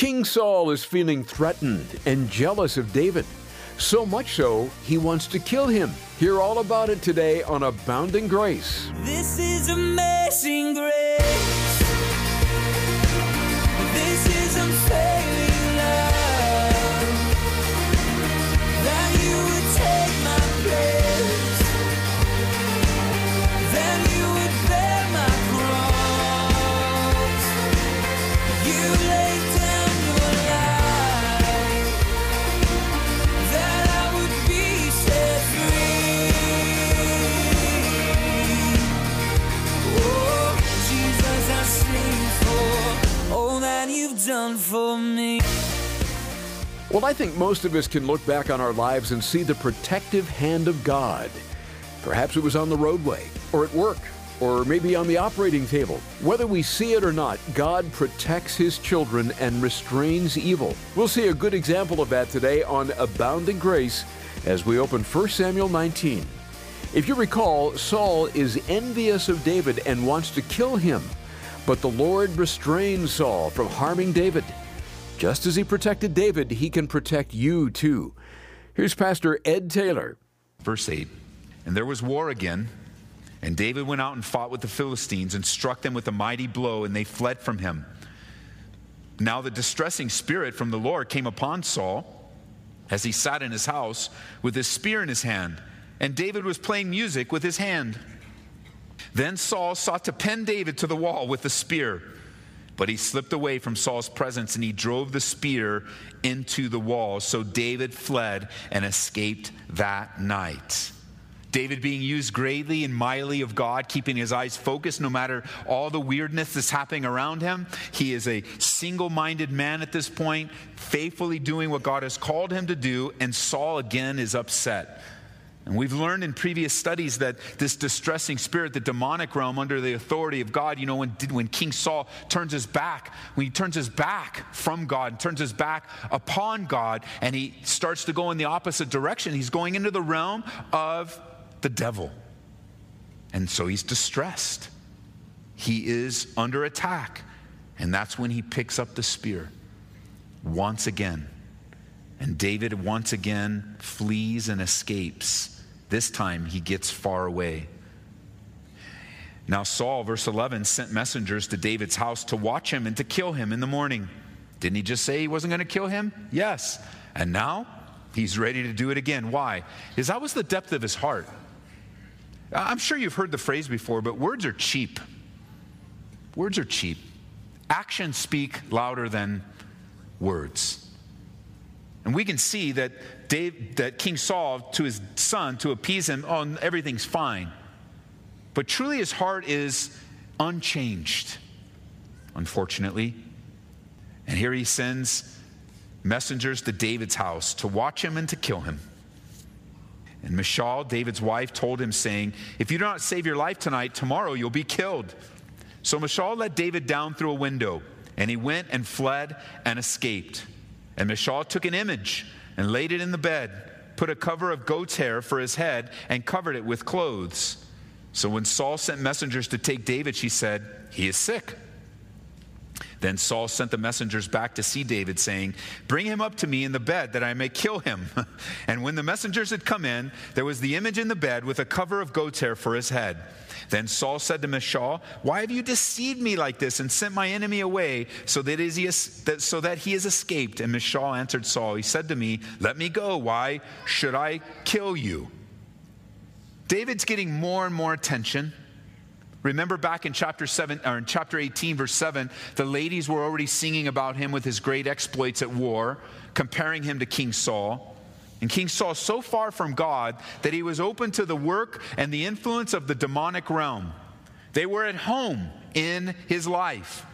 King Saul is feeling threatened and jealous of David. So much so, he wants to kill him. Hear all about it today on Abounding Grace. This is amazing grace. For me. Well, I think most of us can look back on our lives and see the protective hand of God. Perhaps it was on the roadway, or at work, or maybe on the operating table. Whether we see it or not, God protects His children and restrains evil. We'll see a good example of that today on Abounding Grace as we open 1 Samuel 19. If you recall, Saul is envious of David and wants to kill him, but the Lord restrains Saul from harming David. Just as he protected David, he can protect you too. Here's Pastor Ed Taylor. Verse 8 And there was war again, and David went out and fought with the Philistines and struck them with a mighty blow, and they fled from him. Now the distressing spirit from the Lord came upon Saul as he sat in his house with his spear in his hand, and David was playing music with his hand. Then Saul sought to pin David to the wall with the spear. But he slipped away from Saul's presence and he drove the spear into the wall. So David fled and escaped that night. David being used greatly and mightily of God, keeping his eyes focused no matter all the weirdness that's happening around him. He is a single minded man at this point, faithfully doing what God has called him to do, and Saul again is upset. And we've learned in previous studies that this distressing spirit, the demonic realm under the authority of God, you know, when, when King Saul turns his back, when he turns his back from God, and turns his back upon God, and he starts to go in the opposite direction, he's going into the realm of the devil. And so he's distressed. He is under attack. And that's when he picks up the spear once again. And David once again flees and escapes. This time he gets far away. Now, Saul, verse 11, sent messengers to David's house to watch him and to kill him in the morning. Didn't he just say he wasn't going to kill him? Yes. And now he's ready to do it again. Why? Because that was the depth of his heart. I'm sure you've heard the phrase before, but words are cheap. Words are cheap. Actions speak louder than words. And we can see that, Dave, that King Saul, to his son, to appease him, oh, everything's fine. But truly, his heart is unchanged, unfortunately. And here he sends messengers to David's house to watch him and to kill him. And Michal, David's wife, told him, saying, If you do not save your life tonight, tomorrow you'll be killed. So Michal let David down through a window, and he went and fled and escaped. And Michal took an image and laid it in the bed, put a cover of goat's hair for his head, and covered it with clothes. So when Saul sent messengers to take David, she said, He is sick. Then Saul sent the messengers back to see David, saying, Bring him up to me in the bed that I may kill him. and when the messengers had come in, there was the image in the bed with a cover of goat's hair for his head. Then Saul said to Michal, Why have you deceived me like this and sent my enemy away so that, is he, so that he has escaped? And Michal answered Saul, He said to me, Let me go. Why should I kill you? David's getting more and more attention. Remember back in chapter 7 or in chapter 18 verse 7, the ladies were already singing about him with his great exploits at war, comparing him to King Saul. And King Saul so far from God that he was open to the work and the influence of the demonic realm. They were at home in his life.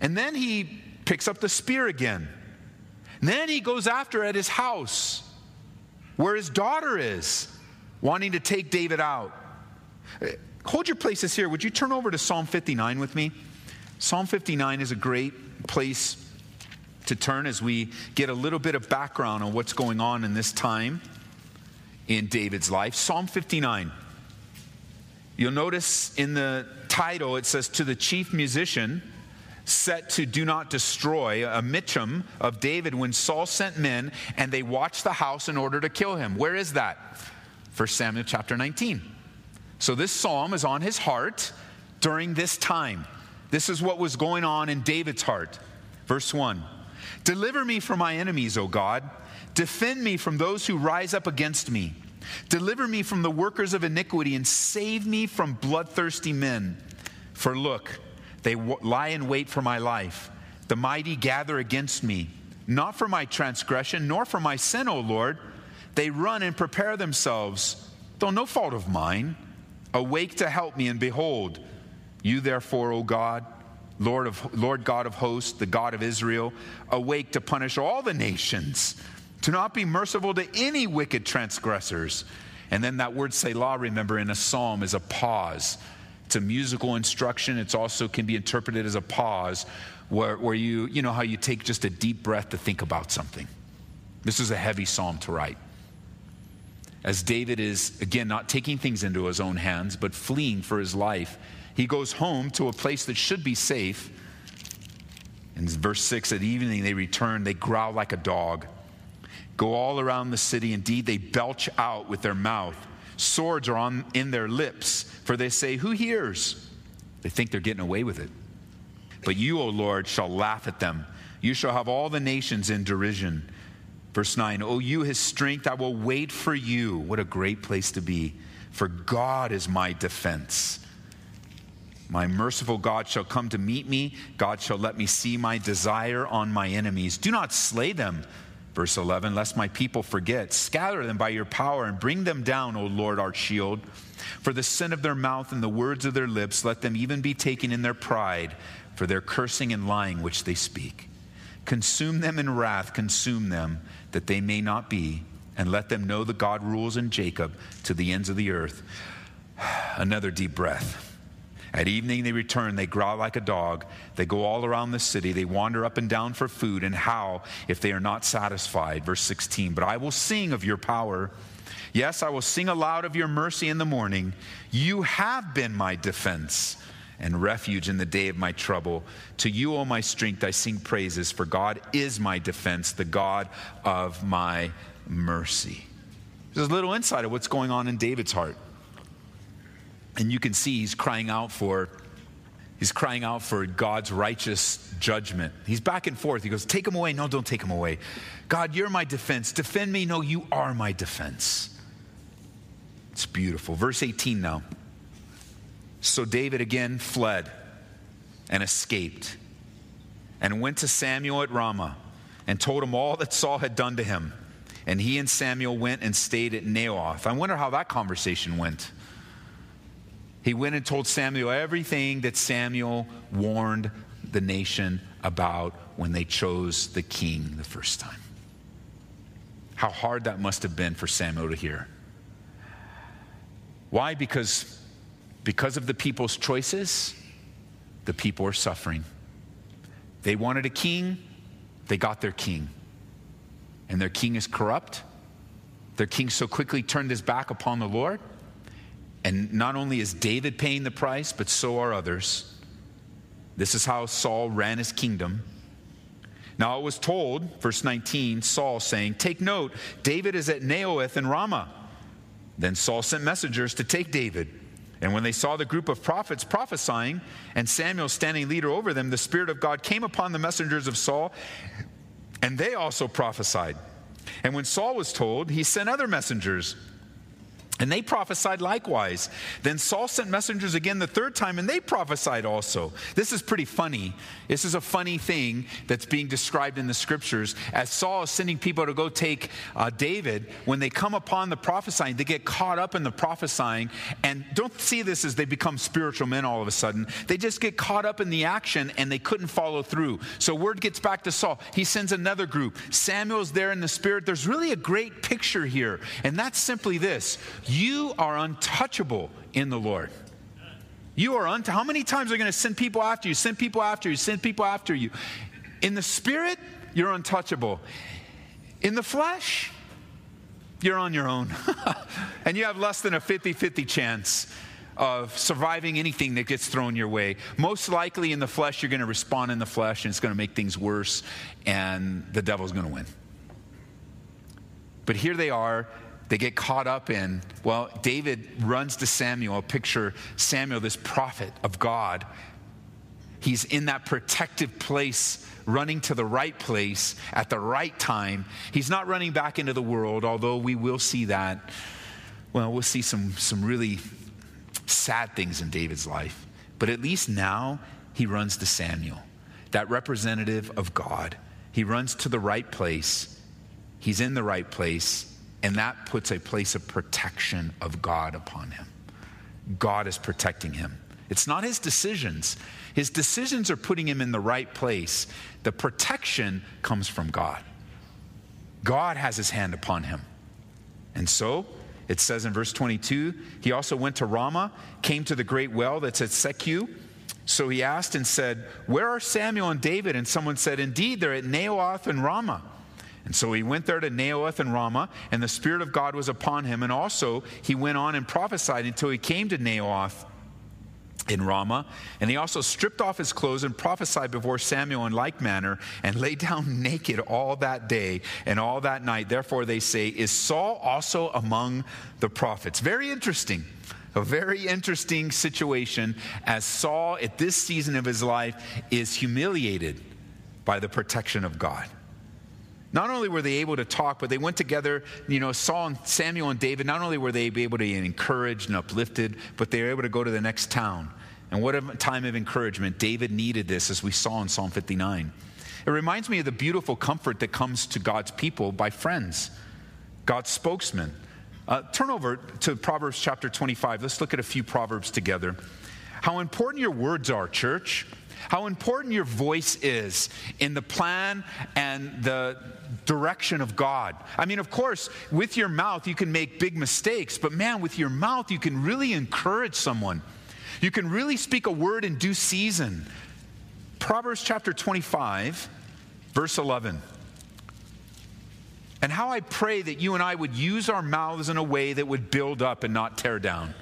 And then he picks up the spear again. And then he goes after at his house where his daughter is, wanting to take David out. Hold your places here. Would you turn over to Psalm 59 with me? Psalm 59 is a great place to turn as we get a little bit of background on what's going on in this time in David's life. Psalm 59. You'll notice in the title it says, To the chief musician. set to do not destroy, a Michtam of David, when Saul sent men and they watched the house in order to kill him. Where is that? 1 Samuel chapter 19. So this psalm is on his heart during this time. This is what was going on in David's heart. Verse 1 Deliver me from my enemies, O God. Defend me from those who rise up against me. Deliver me from the workers of iniquity and save me from bloodthirsty men. For look, they w- lie in wait for my life. The mighty gather against me, not for my transgression, nor for my sin, O Lord. They run and prepare themselves, though no fault of mine. Awake to help me, and behold, you therefore, O God, Lord, of, Lord God of hosts, the God of Israel, awake to punish all the nations, to not be merciful to any wicked transgressors. And then that word Selah, remember, in a psalm is a pause. It's a musical instruction. It also can be interpreted as a pause where, where you, you know, how you take just a deep breath to think about something. This is a heavy psalm to write. As David is, again, not taking things into his own hands, but fleeing for his life he goes home to a place that should be safe. In verse 6, at evening they return, they growl like a dog, go all around the city. Indeed, they belch out with their mouth. Swords are on, in their lips, for they say, Who hears? They think they're getting away with it. But you, O Lord, shall laugh at them. You shall have all the nations in derision. Verse 9, O you, his strength, I will wait for you. What a great place to be. For God is my defense. My merciful God shall come to meet me. God shall let me see my desire on my enemies. Do not slay them. Verse 11, lest my people forget. Scatter them by your power and bring them down, O Lord, our shield. For the sin of their mouth and the words of their lips, let them even be taken in their pride, for their cursing and lying which they speak. Consume them in wrath, consume them, that they may not be, and let them know that God rules in Jacob to the ends of the earth. Another deep breath. At evening they return, they growl like a dog. They go all around the city. They wander up and down for food and howl if they are not satisfied. Verse 16 But I will sing of your power. Yes, I will sing aloud of your mercy in the morning. You have been my defense and refuge in the day of my trouble. To you, O my strength, I sing praises, for God is my defense, the God of my mercy. There's a little insight of what's going on in David's heart. And you can see he's crying out for he's crying out for God's righteous judgment. He's back and forth. He goes, "Take him away. No, don't take him away. God, you're my defense. Defend me. No, you are my defense." It's beautiful. Verse 18 now. So David again fled and escaped and went to Samuel at Ramah and told him all that Saul had done to him. And he and Samuel went and stayed at Naioth. I wonder how that conversation went he went and told Samuel everything that Samuel warned the nation about when they chose the king the first time. How hard that must have been for Samuel to hear. Why? Because because of the people's choices, the people are suffering. They wanted a king, they got their king. And their king is corrupt. Their king so quickly turned his back upon the Lord and not only is David paying the price, but so are others. This is how Saul ran his kingdom. Now it was told, verse 19, Saul saying, Take note, David is at Naioth in Ramah. Then Saul sent messengers to take David. And when they saw the group of prophets prophesying and Samuel standing leader over them, the Spirit of God came upon the messengers of Saul, and they also prophesied. And when Saul was told, he sent other messengers and they prophesied likewise. Then Saul sent messengers again the third time, and they prophesied also. This is pretty funny. This is a funny thing that's being described in the scriptures. As Saul is sending people to go take uh, David, when they come upon the prophesying, they get caught up in the prophesying. And don't see this as they become spiritual men all of a sudden. They just get caught up in the action and they couldn't follow through. So word gets back to Saul. He sends another group. Samuel's there in the spirit. There's really a great picture here, and that's simply this you are untouchable in the Lord. You are unt- how many times are going to send people after you, send people after you, send people after you? In the spirit, you're untouchable. In the flesh, you're on your own. and you have less than a 50 50 chance of surviving anything that gets thrown your way. Most likely in the flesh, you're going to respond in the flesh and it's going to make things worse, and the devil's going to win. But here they are. They get caught up in, well, David runs to Samuel, picture Samuel, this prophet of God. He's in that protective place, running to the right place at the right time. He's not running back into the world, although we will see that. Well, we'll see some, some really sad things in David's life. But at least now he runs to Samuel, that representative of God. He runs to the right place. He's in the right place, and that puts a place of protection of God upon him. God is protecting him. It's not his decisions. His decisions are putting him in the right place. The protection comes from God. God has his hand upon him. And so it says in verse 22 he also went to Ramah, came to the great well that's at Sechu. So he asked and said, Where are Samuel and David? And someone said, Indeed, they're at Naioth and Ramah. And so he went there to Naioth and Ramah, and the Spirit of God was upon him. And also he went on and prophesied until he came to Naioth in Ramah. And he also stripped off his clothes and prophesied before Samuel in like manner and lay down naked all that day and all that night. Therefore, they say, Is Saul also among the prophets? Very interesting. A very interesting situation as Saul, at this season of his life, is humiliated by the protection of God. Not only were they able to talk, but they went together, you know, Saul and Samuel and David, not only were they able to be encouraged and uplifted, but they were able to go to the next town. And what a time of encouragement. David needed this, as we saw in Psalm 59. It reminds me of the beautiful comfort that comes to God's people by friends, God's spokesman. Uh, turn over to Proverbs chapter 25. Let's look at a few Proverbs together. How important your words are, church. How important your voice is in the plan and the direction of God. I mean, of course, with your mouth, you can make big mistakes, but man, with your mouth, you can really encourage someone. You can really speak a word in due season. Proverbs chapter 25, verse 11. And how I pray that you and I would use our mouths in a way that would build up and not tear down,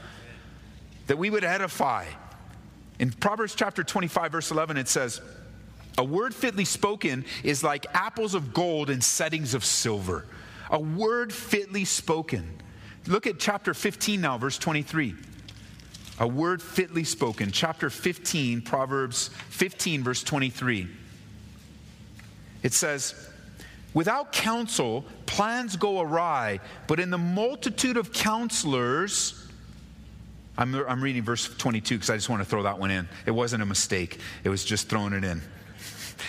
that we would edify. In Proverbs chapter 25, verse 11, it says, A word fitly spoken is like apples of gold in settings of silver. A word fitly spoken. Look at chapter 15 now, verse 23. A word fitly spoken. Chapter 15, Proverbs 15, verse 23. It says, Without counsel, plans go awry, but in the multitude of counselors, I'm, I'm reading verse 22 because I just want to throw that one in. It wasn't a mistake, it was just throwing it in.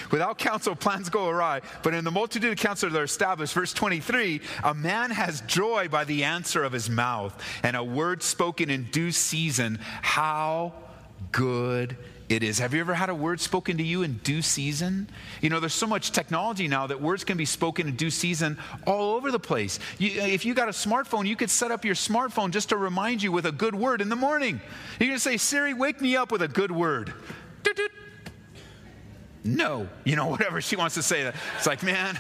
Without counsel, plans go awry, but in the multitude of counselors that are established, verse 23, a man has joy by the answer of his mouth, and a word spoken in due season. How good it is. Have you ever had a word spoken to you in due season? You know, there's so much technology now that words can be spoken in due season all over the place. You, uh, if you got a smartphone, you could set up your smartphone just to remind you with a good word in the morning. You're going to say, Siri, wake me up with a good word. No, you know, whatever she wants to say. It's like, man,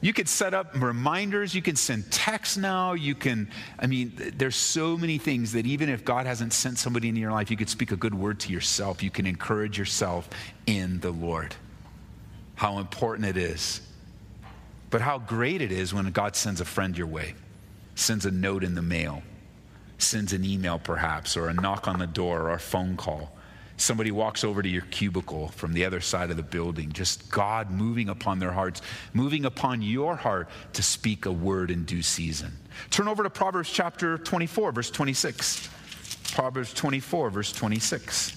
you could set up reminders. You can send texts now. You can, I mean, there's so many things that even if God hasn't sent somebody into your life, you could speak a good word to yourself. You can encourage yourself in the Lord. How important it is. But how great it is when God sends a friend your way, sends a note in the mail, sends an email perhaps, or a knock on the door, or a phone call somebody walks over to your cubicle from the other side of the building, just God moving upon their hearts, moving upon your heart to speak a word in due season. Turn over to Proverbs chapter 24, verse 26. Proverbs 24, verse 26.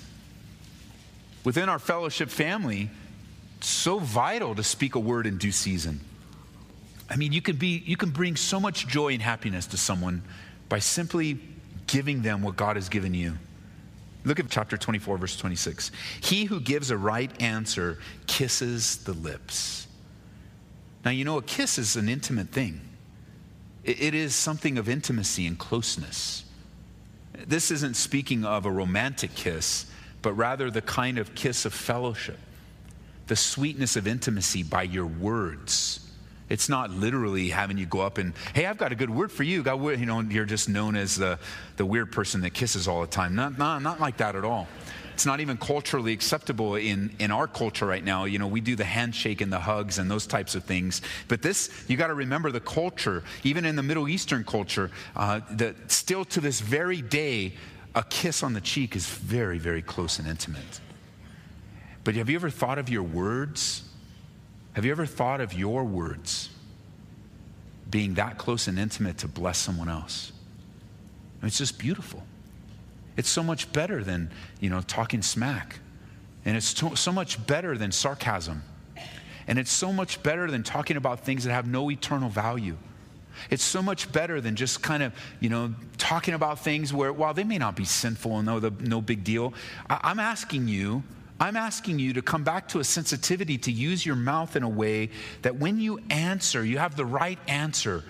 Within our fellowship family, so vital to speak a word in due season. I mean, you can be you can bring so much joy and happiness to someone by simply giving them what God has given you. Look at chapter 24, verse 26. He who gives a right answer kisses the lips. Now, you know, a kiss is an intimate thing, it is something of intimacy and closeness. This isn't speaking of a romantic kiss, but rather the kind of kiss of fellowship, the sweetness of intimacy by your words It's not literally having you go up and, hey, I've got a good word for you. You know, you're just known as the, the weird person that kisses all the time. Not, not, not like that at all. It's not even culturally acceptable in, in our culture right now. You know, we do the handshake and the hugs and those types of things. But this, you got to remember the culture, even in the Middle Eastern culture, uh, that still to this very day, a kiss on the cheek is very, very close and intimate. But have you ever thought of your words? Have you ever thought of your words being that close and intimate to bless someone else? It's just beautiful. It's so much better than, you know, talking smack. And it's so, so much better than sarcasm. And it's so much better than talking about things that have no eternal value. It's so much better than just kind of, you know, talking about things where, while they may not be sinful and no, no big deal, I, I'm asking you I'm asking you to come back to a sensitivity to use your mouth in a way that when you answer, you have the right answer.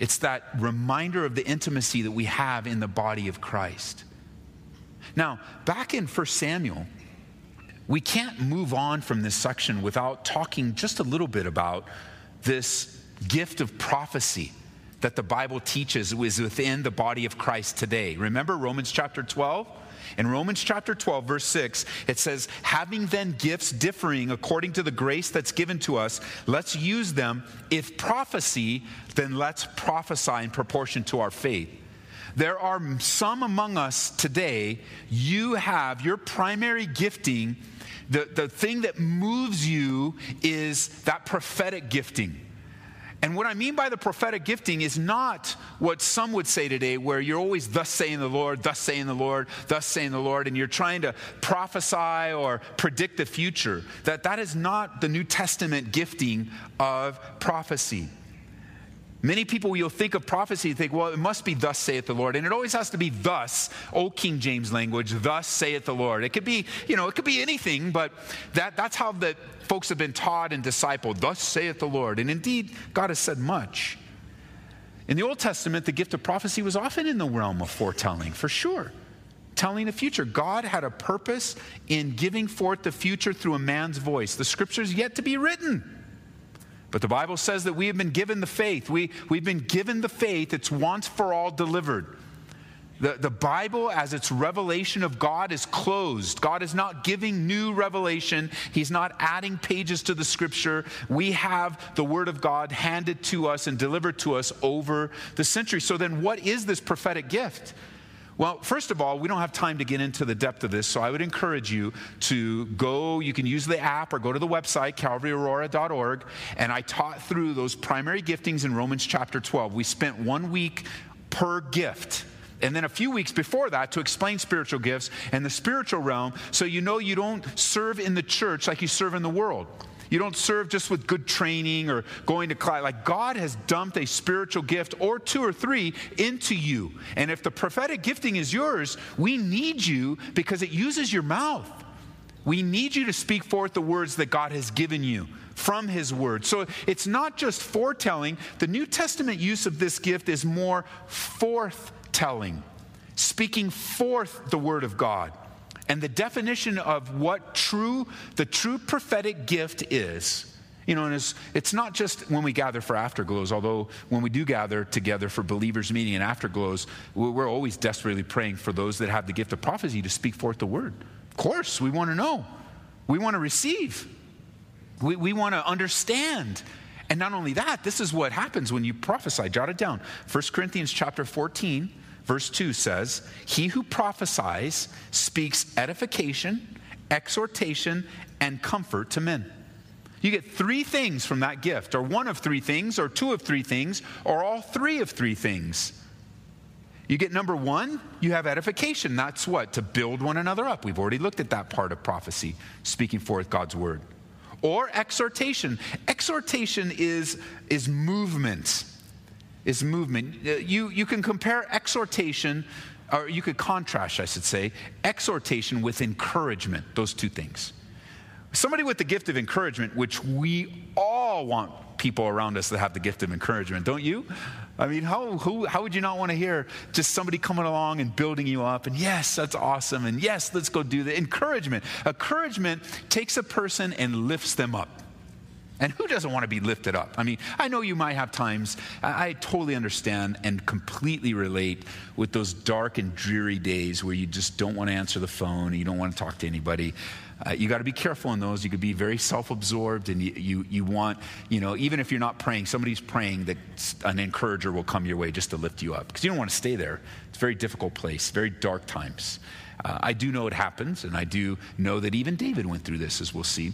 It's that reminder of the intimacy that we have in the body of Christ. Now, back in 1 Samuel, we can't move on from this section without talking just a little bit about this gift of prophecy that the Bible teaches is within the body of Christ today. Remember Romans chapter 12? In Romans chapter 12, verse 6, it says, Having then gifts differing according to the grace that's given to us, let's use them. If prophecy, then let's prophesy in proportion to our faith. There are some among us today, you have your primary gifting, the, the thing that moves you is that prophetic gifting. And what I mean by the prophetic gifting is not what some would say today, where you're always thus saying the Lord, thus saying the Lord, thus saying the Lord, and you're trying to prophesy or predict the future. That that is not the New Testament gifting of prophecy. Many people, you'll think of prophecy, think, well, it must be thus saith the Lord. And it always has to be thus, old King James language, thus saith the Lord. It could be, you know, it could be anything, but that, that's how the folks have been taught and discipled. Thus saith the Lord. And indeed, God has said much. In the Old Testament, the gift of prophecy was often in the realm of foretelling, for sure. Telling the future. God had a purpose in giving forth the future through a man's voice. The scriptures yet to be written. But the Bible says that we have been given the faith. We, we've been given the faith. It's once for all delivered. The, the Bible, as its revelation of God, is closed. God is not giving new revelation, He's not adding pages to the scripture. We have the Word of God handed to us and delivered to us over the century. So then, what is this prophetic gift? Well, first of all, we don't have time to get into the depth of this, so I would encourage you to go, you can use the app or go to the website, calvaryaurora.org, and I taught through those primary giftings in Romans chapter 12. We spent one week per gift and then a few weeks before that to explain spiritual gifts and the spiritual realm so you know you don't serve in the church like you serve in the world. You don't serve just with good training or going to class. Like God has dumped a spiritual gift or two or three into you. And if the prophetic gifting is yours, we need you because it uses your mouth. We need you to speak forth the words that God has given you from His Word. So it's not just foretelling. The New Testament use of this gift is more forthtelling, speaking forth the Word of God. And the definition of what true, the true prophetic gift is, you know, and it's, it's not just when we gather for afterglows, although when we do gather together for believers' meeting and afterglows, we're always desperately praying for those that have the gift of prophecy to speak forth the word. Of course, we want to know, we want to receive, we, we want to understand. And not only that, this is what happens when you prophesy. Jot it down. 1 Corinthians chapter 14 verse 2 says, He who prophesies speaks edification, exhortation, and comfort to men. You get three things from that gift, or one of three things, or two of three things, or all three of three things. You get number one, you have edification. That's what? To build one another up. We've already looked at that part of prophecy, speaking forth God's word. Or exhortation. Exhortation is, is movement is movement. Uh, you, you can compare exhortation, or you could contrast, I should say, exhortation with encouragement, those two things. Somebody with the gift of encouragement, which we all want people around us that have the gift of encouragement, don't you? I mean, how, who, how would you not want to hear just somebody coming along and building you up? And yes, that's awesome. And yes, let's go do the encouragement. Encouragement takes a person and lifts them up. And who doesn't want to be lifted up? I mean, I know you might have times, I, totally understand and completely relate with those dark and dreary days where you just don't want to answer the phone and you don't want to talk to anybody. Uh, you got to be careful in those. You could be very self absorbed and you, you, you want, you know, even if you're not praying, somebody's praying that an encourager will come your way just to lift you up because you don't want to stay there. It's a very difficult place, very dark times. Uh, I do know it happens, and I do know that even David went through this, as we'll see.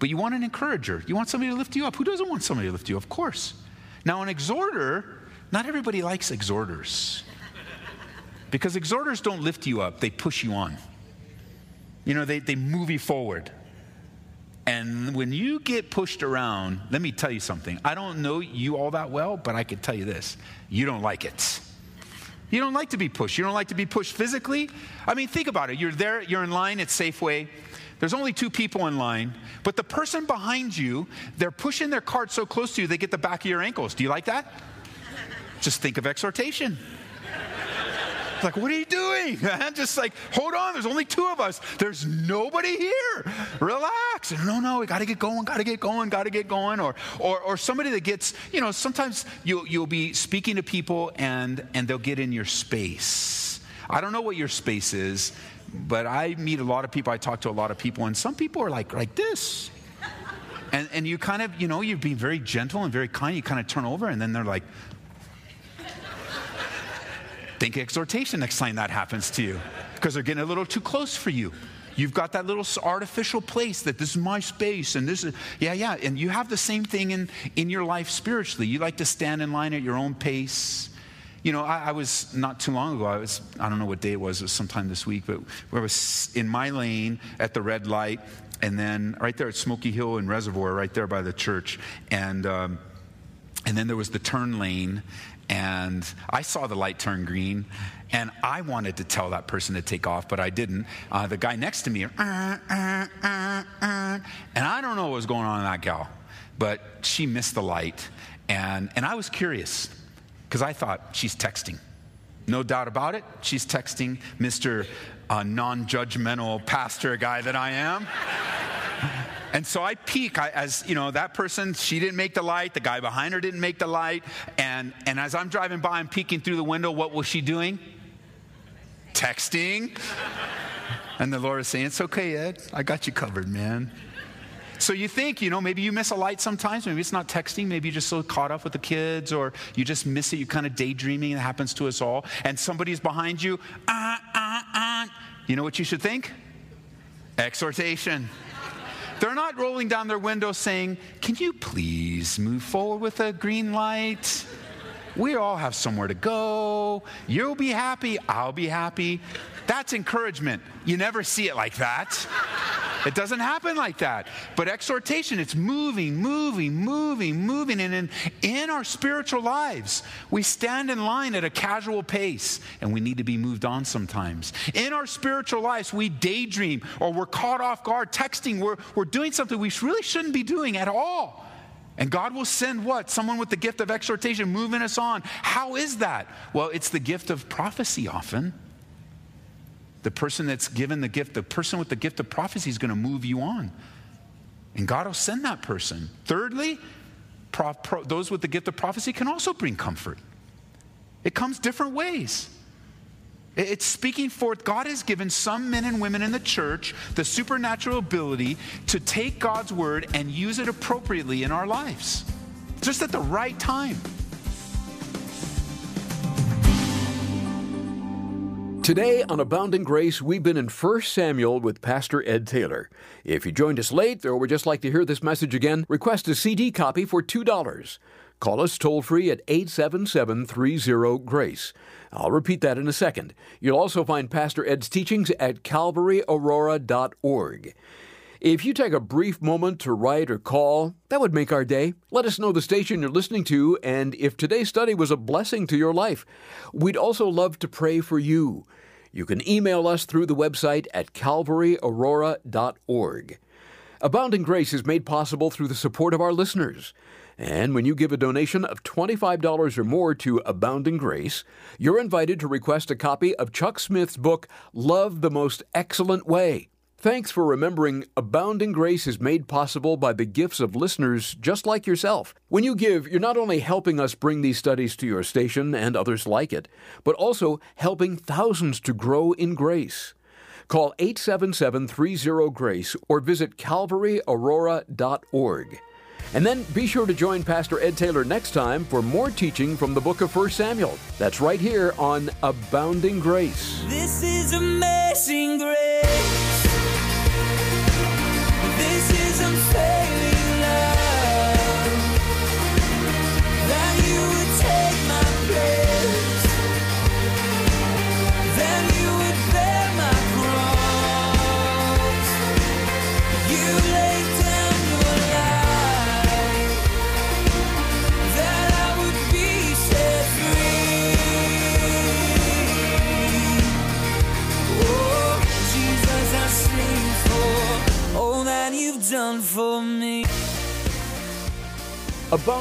But you want an encourager. You want somebody to lift you up. Who doesn't want somebody to lift you up? Of course. Now, an exhorter, not everybody likes exhorters. Because exhorters don't lift you up, they push you on. You know, they, they move you forward. And when you get pushed around, let me tell you something. I don't know you all that well, but I can tell you this you don't like it. You don't like to be pushed. You don't like to be pushed physically. I mean, think about it. You're there, you're in line at Safeway. There's only two people in line, but the person behind you, they're pushing their cart so close to you, they get the back of your ankles. Do you like that? Just think of exhortation. Like, what are you doing? Just like, hold on, there's only two of us. There's nobody here. Relax. No, no, we got to get going, got to get going, got to get going. Or, or, or somebody that gets, you know, sometimes you'll, you'll be speaking to people and, and they'll get in your space. I don't know what your space is, but I meet a lot of people, I talk to a lot of people, and some people are like, like this. And, and you kind of, you know, you're being very gentle and very kind. You kind of turn over, and then they're like, think exhortation next time that happens to you because they're getting a little too close for you. You've got that little artificial place that this is my space and this is, yeah, yeah. And you have the same thing in, in your life spiritually. You like to stand in line at your own pace. You know, I, I, was not too long ago, I was, I don't know what day it was, it was sometime this week, but I was in my lane at the red light and then right there at Smoky Hill and Reservoir, right there by the church. And, um, and then there was the turn lane, and I saw the light turn green, and I wanted to tell that person to take off, but I didn't. Uh, the guy next to me, uh, uh, uh, uh, and I don't know what was going on in that gal, but she missed the light, and, and I was curious because I thought she's texting. No doubt about it, she's texting Mr. Uh, non judgmental pastor guy that I am. And so I peek I, as, you know, that person, she didn't make the light. The guy behind her didn't make the light. And, and as I'm driving by, I'm peeking through the window. What was she doing? Texting. And the Lord is saying, It's okay, Ed. I got you covered, man. So you think, you know, maybe you miss a light sometimes. Maybe it's not texting. Maybe you're just so caught up with the kids or you just miss it. You're kind of daydreaming. It happens to us all. And somebody's behind you. Uh, uh, uh. You know what you should think? Exhortation. They're not rolling down their window saying, Can you please move forward with a green light? We all have somewhere to go. You'll be happy. I'll be happy. That's encouragement. You never see it like that. It doesn't happen like that. But exhortation, it's moving, moving, moving, moving. And in, in our spiritual lives, we stand in line at a casual pace and we need to be moved on sometimes. In our spiritual lives, we daydream or we're caught off guard texting. We're, we're doing something we really shouldn't be doing at all. And God will send what? Someone with the gift of exhortation moving us on. How is that? Well, it's the gift of prophecy often. The person that's given the gift, the person with the gift of prophecy is going to move you on. And God will send that person. Thirdly, pro, pro, those with the gift of prophecy can also bring comfort. It comes different ways. It's speaking forth. God has given some men and women in the church the supernatural ability to take God's word and use it appropriately in our lives, just at the right time. Today on Abounding Grace, we've been in 1 Samuel with Pastor Ed Taylor. If you joined us late or would just like to hear this message again, request a CD copy for $2. Call us toll free at 877 30 Grace. I'll repeat that in a second. You'll also find Pastor Ed's teachings at calvaryaurora.org. If you take a brief moment to write or call, that would make our day. Let us know the station you're listening to and if today's study was a blessing to your life. We'd also love to pray for you. You can email us through the website at calvaryaurora.org. Abounding Grace is made possible through the support of our listeners. And when you give a donation of $25 or more to Abounding Grace, you're invited to request a copy of Chuck Smith's book, Love the Most Excellent Way. Thanks for remembering Abounding Grace is made possible by the gifts of listeners just like yourself. When you give, you're not only helping us bring these studies to your station and others like it, but also helping thousands to grow in grace. Call 877 30 Grace or visit calvaryaurora.org. And then be sure to join Pastor Ed Taylor next time for more teaching from the book of 1 Samuel. That's right here on Abounding Grace. This is amazing grace.